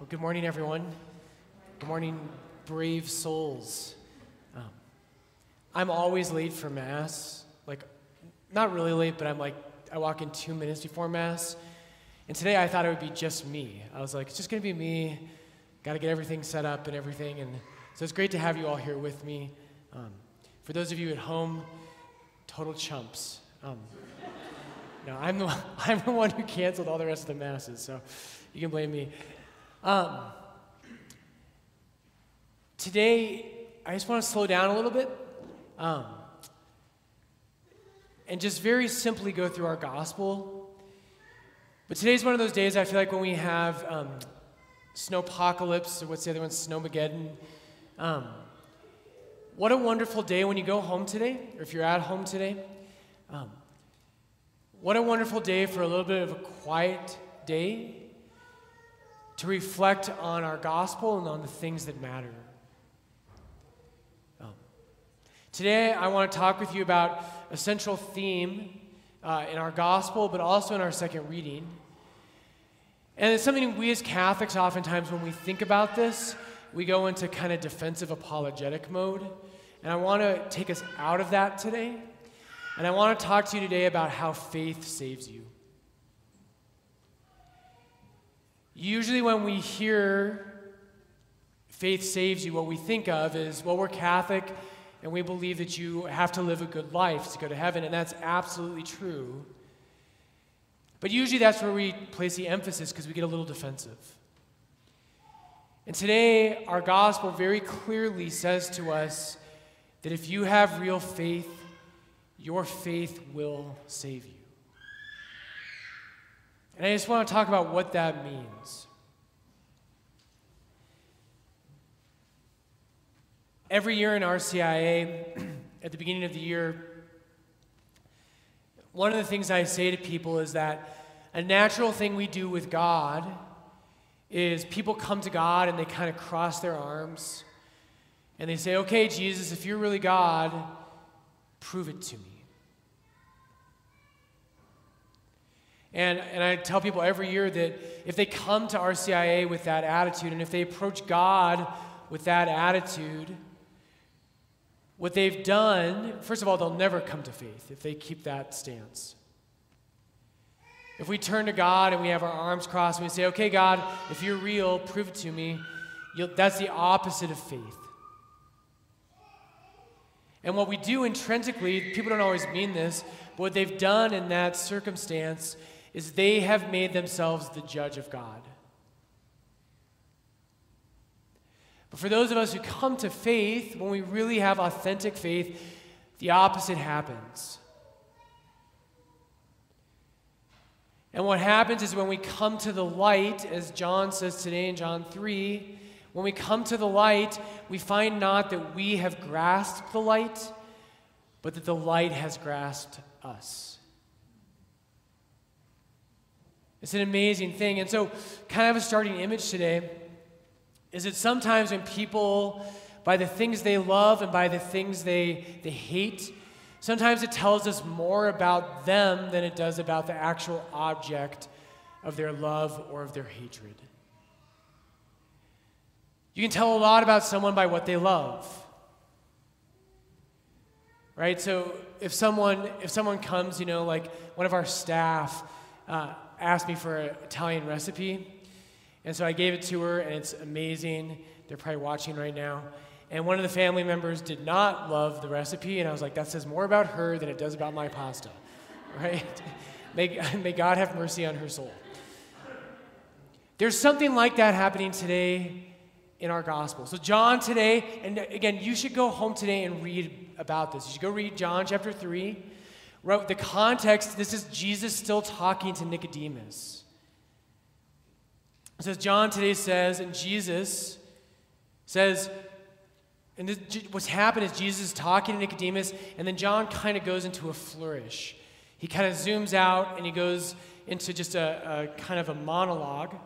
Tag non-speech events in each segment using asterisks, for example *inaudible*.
Well, good morning, everyone. Good morning, brave souls. Um, I'm always late for Mass. Like, not really late, but I'm like, I walk in two minutes before Mass. And today I thought it would be just me. I was like, it's just going to be me. Got to get everything set up and everything. And so it's great to have you all here with me. Um, for those of you at home, total chumps. Um, no, I'm the, *laughs* I'm the one who canceled all the rest of the Masses, so you can blame me. Um, today, I just want to slow down a little bit um, and just very simply go through our gospel. But today's one of those days I feel like when we have um, snowpocalypse, or what's the other one, snowmageddon. Um, what a wonderful day when you go home today, or if you're at home today. Um, what a wonderful day for a little bit of a quiet day to reflect on our gospel and on the things that matter. Um, today, I want to talk with you about a central theme uh, in our gospel, but also in our second reading. And it's something we as Catholics, oftentimes, when we think about this, we go into kind of defensive apologetic mode. And I want to take us out of that today. And I want to talk to you today about how faith saves you. Usually, when we hear faith saves you, what we think of is, well, we're Catholic and we believe that you have to live a good life to go to heaven, and that's absolutely true. But usually, that's where we place the emphasis because we get a little defensive. And today, our gospel very clearly says to us that if you have real faith, your faith will save you. And I just want to talk about what that means. Every year in RCIA, *clears throat* at the beginning of the year, one of the things I say to people is that a natural thing we do with God is people come to God and they kind of cross their arms and they say, Okay, Jesus, if you're really God, prove it to me. And, and I tell people every year that if they come to RCIA with that attitude and if they approach God with that attitude, what they've done, first of all, they'll never come to faith if they keep that stance. If we turn to God and we have our arms crossed and we say, okay, God, if you're real, prove it to me, that's the opposite of faith. And what we do intrinsically, people don't always mean this, but what they've done in that circumstance is they have made themselves the judge of God. But for those of us who come to faith, when we really have authentic faith, the opposite happens. And what happens is when we come to the light, as John says today in John 3, when we come to the light, we find not that we have grasped the light, but that the light has grasped us. It's an amazing thing. And so, kind of a starting image today is that sometimes when people, by the things they love and by the things they, they hate, sometimes it tells us more about them than it does about the actual object of their love or of their hatred. You can tell a lot about someone by what they love. Right? So if someone if someone comes, you know, like one of our staff uh, asked me for an Italian recipe. And so I gave it to her, and it's amazing. They're probably watching right now. And one of the family members did not love the recipe, and I was like, that says more about her than it does about my pasta, *laughs* right? may, *laughs* may God have mercy on her soul. There's something like that happening today in our gospel. So, John today, and again, you should go home today and read about this. You should go read John chapter 3 wrote the context this is Jesus still talking to Nicodemus. Says, John today says, and Jesus says, and this, what's happened is Jesus is talking to Nicodemus, and then John kind of goes into a flourish. He kind of zooms out and he goes into just a, a kind of a monologue. It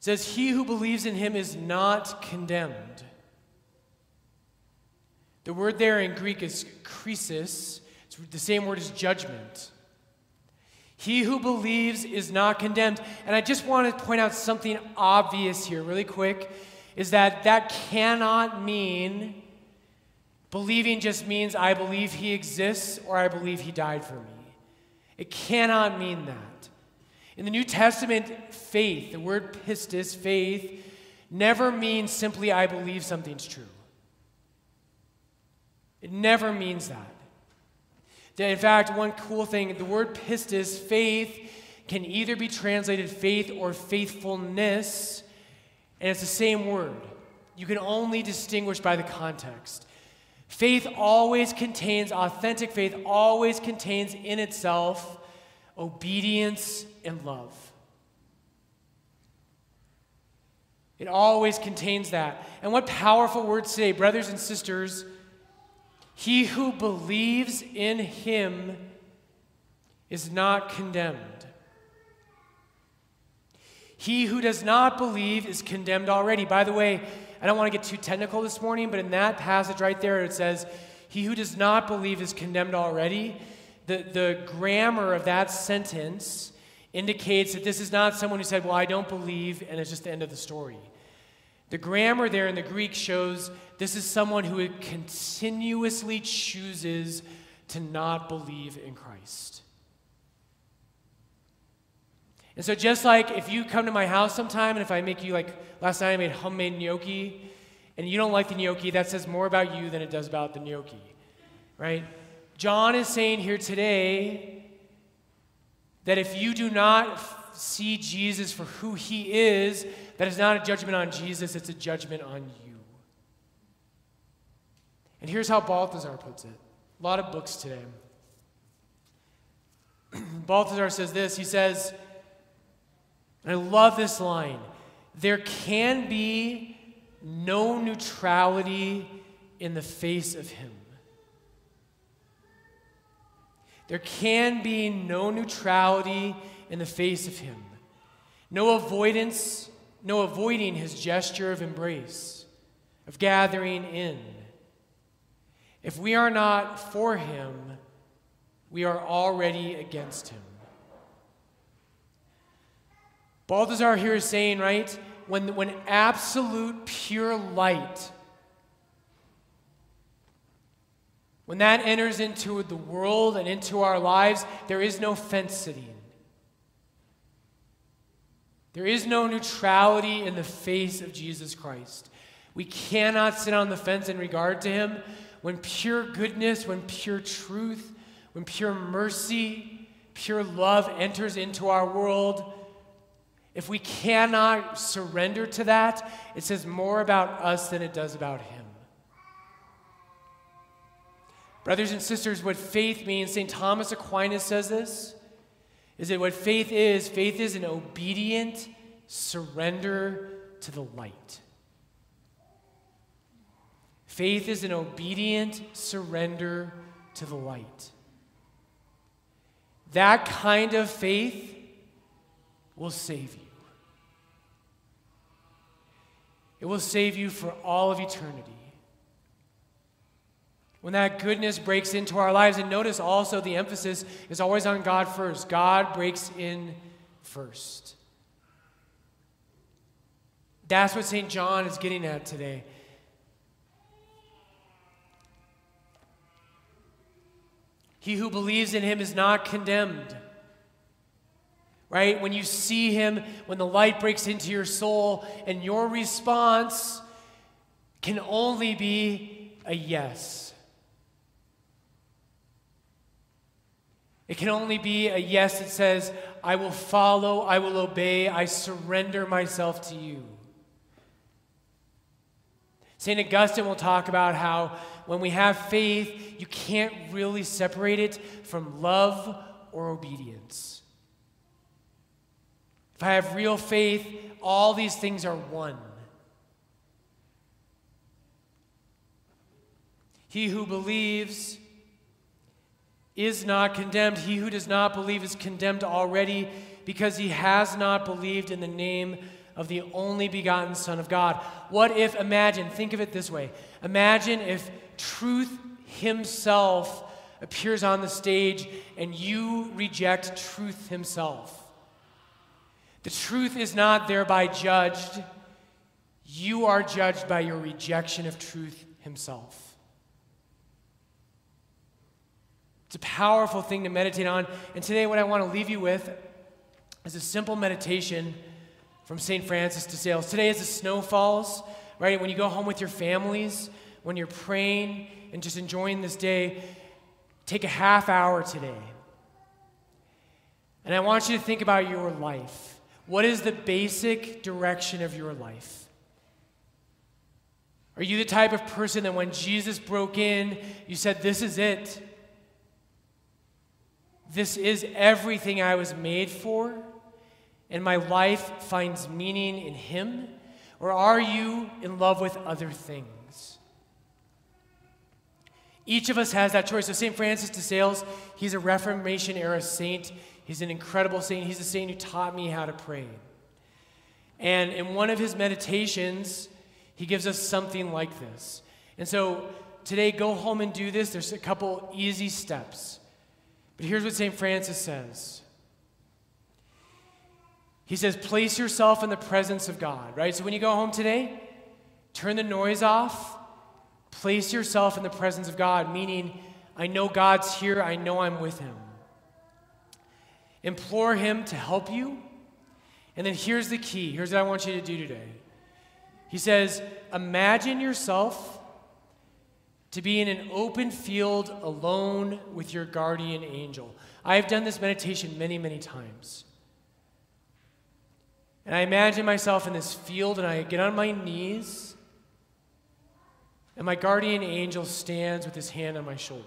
says, He who believes in him is not condemned. The word there in Greek is krisis. It's the same word as judgment. He who believes is not condemned. And I just want to point out something obvious here, really quick, is that that cannot mean believing just means I believe he exists or I believe he died for me. It cannot mean that. In the New Testament, faith, the word pistis, faith, never means simply I believe something's true. It never means that. In fact, one cool thing, the word pistis, faith, can either be translated faith or faithfulness, and it's the same word. You can only distinguish by the context. Faith always contains, authentic faith always contains in itself obedience and love. It always contains that. And what powerful words today, brothers and sisters. He who believes in him is not condemned. He who does not believe is condemned already. By the way, I don't want to get too technical this morning, but in that passage right there, it says, He who does not believe is condemned already. The, the grammar of that sentence indicates that this is not someone who said, Well, I don't believe, and it's just the end of the story. The grammar there in the Greek shows this is someone who continuously chooses to not believe in Christ. And so, just like if you come to my house sometime and if I make you, like last night I made homemade gnocchi, and you don't like the gnocchi, that says more about you than it does about the gnocchi, right? John is saying here today that if you do not see Jesus for who he is, that is not a judgment on Jesus, it's a judgment on you. And here's how Balthasar puts it a lot of books today. *clears throat* Balthasar says this he says, I love this line there can be no neutrality in the face of him. There can be no neutrality in the face of him. No avoidance, no avoiding his gesture of embrace, of gathering in. If we are not for him, we are already against him. Balthasar here is saying, right, when, when absolute pure light, when that enters into the world and into our lives, there is no fence sitting. There is no neutrality in the face of Jesus Christ. We cannot sit on the fence in regard to him when pure goodness, when pure truth, when pure mercy, pure love enters into our world. If we cannot surrender to that, it says more about us than it does about him. Brothers and sisters, what faith means, St. Thomas Aquinas says this is that what faith is, faith is an obedient surrender to the light. Faith is an obedient surrender to the light. That kind of faith will save you. It will save you for all of eternity. When that goodness breaks into our lives, and notice also the emphasis is always on God first. God breaks in first. That's what St. John is getting at today. He who believes in him is not condemned. Right? When you see him, when the light breaks into your soul, and your response can only be a yes. It can only be a yes that says, I will follow, I will obey, I surrender myself to you. St. Augustine will talk about how when we have faith, you can't really separate it from love or obedience. If I have real faith, all these things are one. He who believes is not condemned. He who does not believe is condemned already because he has not believed in the name of the only begotten Son of God. What if, imagine, think of it this way imagine if truth himself appears on the stage and you reject truth himself. The truth is not thereby judged. You are judged by your rejection of truth himself. It's a powerful thing to meditate on. And today, what I want to leave you with is a simple meditation from St. Francis de Sales. Today, as the snow falls, right, when you go home with your families, when you're praying and just enjoying this day, take a half hour today. And I want you to think about your life. What is the basic direction of your life? Are you the type of person that when Jesus broke in, you said, This is it? This is everything I was made for, and my life finds meaning in Him? Or are you in love with other things? Each of us has that choice. So, St. Francis de Sales, he's a Reformation era saint. He's an incredible saint. He's the saint who taught me how to pray. And in one of his meditations, he gives us something like this. And so today, go home and do this. There's a couple easy steps. But here's what St. Francis says He says, Place yourself in the presence of God, right? So when you go home today, turn the noise off, place yourself in the presence of God, meaning, I know God's here, I know I'm with Him. Implore Him to help you. And then here's the key. Here's what I want you to do today. He says, Imagine yourself to be in an open field alone with your guardian angel. I have done this meditation many, many times. And I imagine myself in this field, and I get on my knees, and my guardian angel stands with his hand on my shoulder.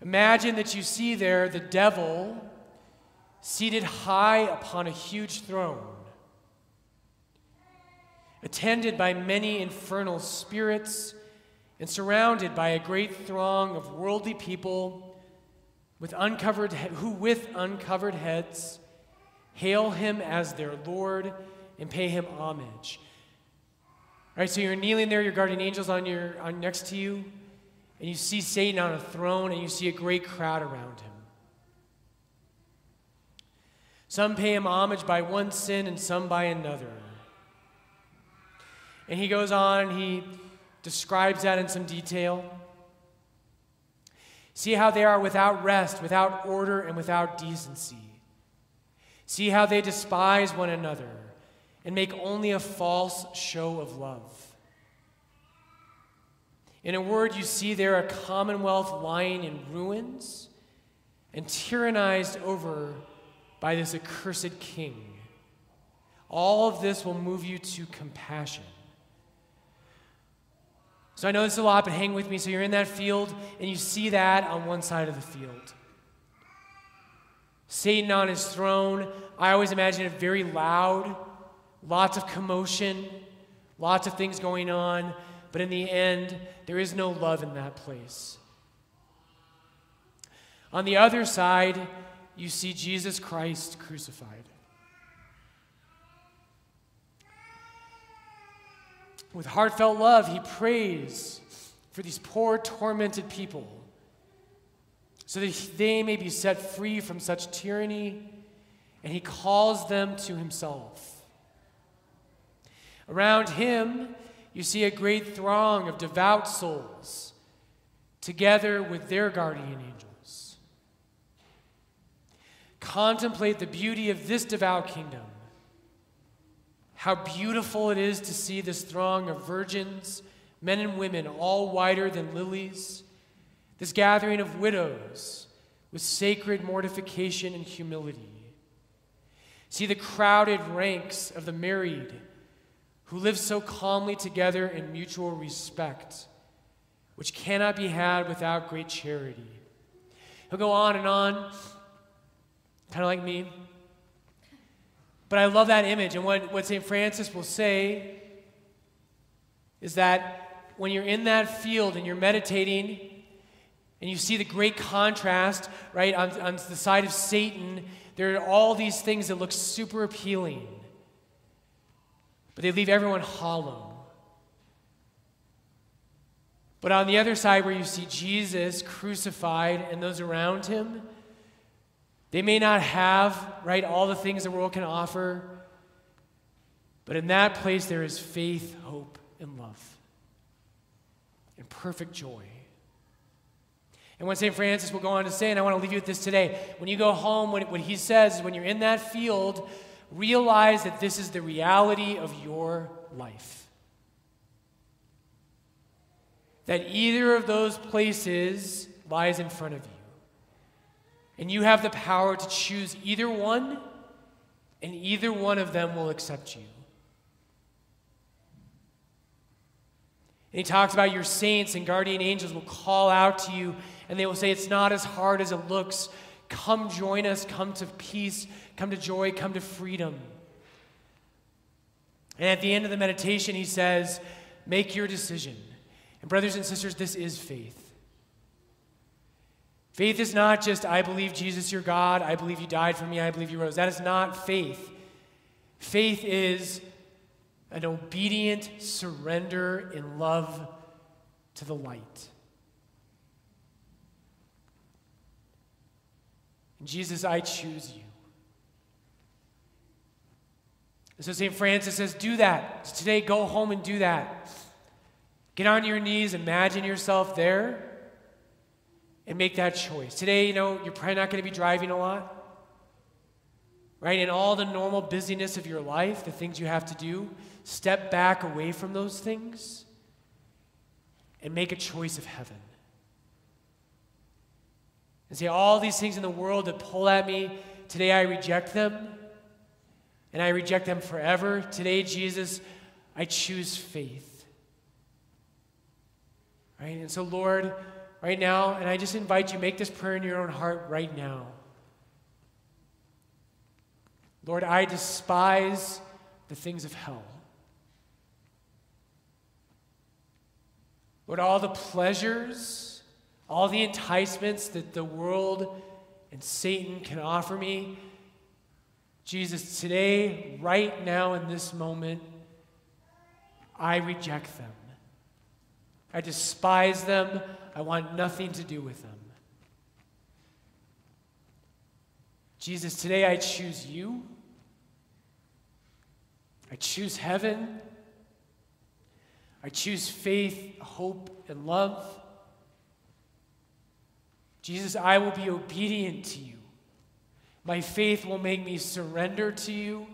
Imagine that you see there the devil seated high upon a huge throne, attended by many infernal spirits, and surrounded by a great throng of worldly people with uncovered who with uncovered heads hail him as their Lord and pay him homage. All right, so you're kneeling there, your guardian angels on your on next to you and you see Satan on a throne, and you see a great crowd around him. Some pay him homage by one sin, and some by another. And he goes on, and he describes that in some detail. See how they are without rest, without order, and without decency. See how they despise one another and make only a false show of love. In a word, you see there a commonwealth lying in ruins and tyrannized over by this accursed king. All of this will move you to compassion. So I know this is a lot, but hang with me. So you're in that field and you see that on one side of the field. Satan on his throne. I always imagine it very loud, lots of commotion, lots of things going on. But in the end, there is no love in that place. On the other side, you see Jesus Christ crucified. With heartfelt love, he prays for these poor, tormented people so that they may be set free from such tyranny, and he calls them to himself. Around him, you see a great throng of devout souls together with their guardian angels. Contemplate the beauty of this devout kingdom. How beautiful it is to see this throng of virgins, men and women, all whiter than lilies, this gathering of widows with sacred mortification and humility. See the crowded ranks of the married who live so calmly together in mutual respect, which cannot be had without great charity. He'll go on and on, kind of like me. But I love that image. And what, what St. Francis will say is that when you're in that field and you're meditating, and you see the great contrast, right, on, on the side of Satan, there are all these things that look super appealing but they leave everyone hollow. But on the other side, where you see Jesus crucified and those around him, they may not have, right, all the things the world can offer, but in that place there is faith, hope, and love, and perfect joy. And what St. Francis will go on to say, and I want to leave you with this today when you go home, when, what he says is when you're in that field, realize that this is the reality of your life. That either of those places lies in front of you. And you have the power to choose either one, and either one of them will accept you. And he talks about your saints and guardian angels will call out to you and they will say, It's not as hard as it looks. Come join us. Come to peace. Come to joy. Come to freedom. And at the end of the meditation, he says, Make your decision. And, brothers and sisters, this is faith. Faith is not just, I believe Jesus, your God. I believe you died for me. I believe you rose. That is not faith. Faith is an obedient surrender in love to the light. Jesus, I choose you. And so St. Francis says, do that. Today, go home and do that. Get on your knees, imagine yourself there, and make that choice. Today, you know, you're probably not going to be driving a lot. Right? In all the normal busyness of your life, the things you have to do, step back away from those things and make a choice of heaven. And say, all these things in the world that pull at me, today I reject them. And I reject them forever. Today, Jesus, I choose faith. Right? And so, Lord, right now, and I just invite you, make this prayer in your own heart right now. Lord, I despise the things of hell. Lord, all the pleasures, all the enticements that the world and Satan can offer me, Jesus, today, right now, in this moment, I reject them. I despise them. I want nothing to do with them. Jesus, today I choose you. I choose heaven. I choose faith, hope, and love. Jesus, I will be obedient to you. My faith will make me surrender to you,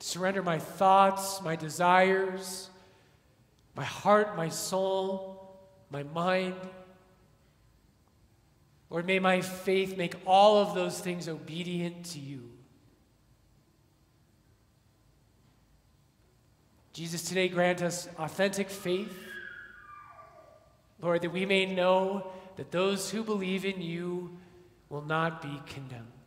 surrender my thoughts, my desires, my heart, my soul, my mind. Lord, may my faith make all of those things obedient to you. Jesus, today grant us authentic faith. Lord, that we may know that those who believe in you will not be condemned.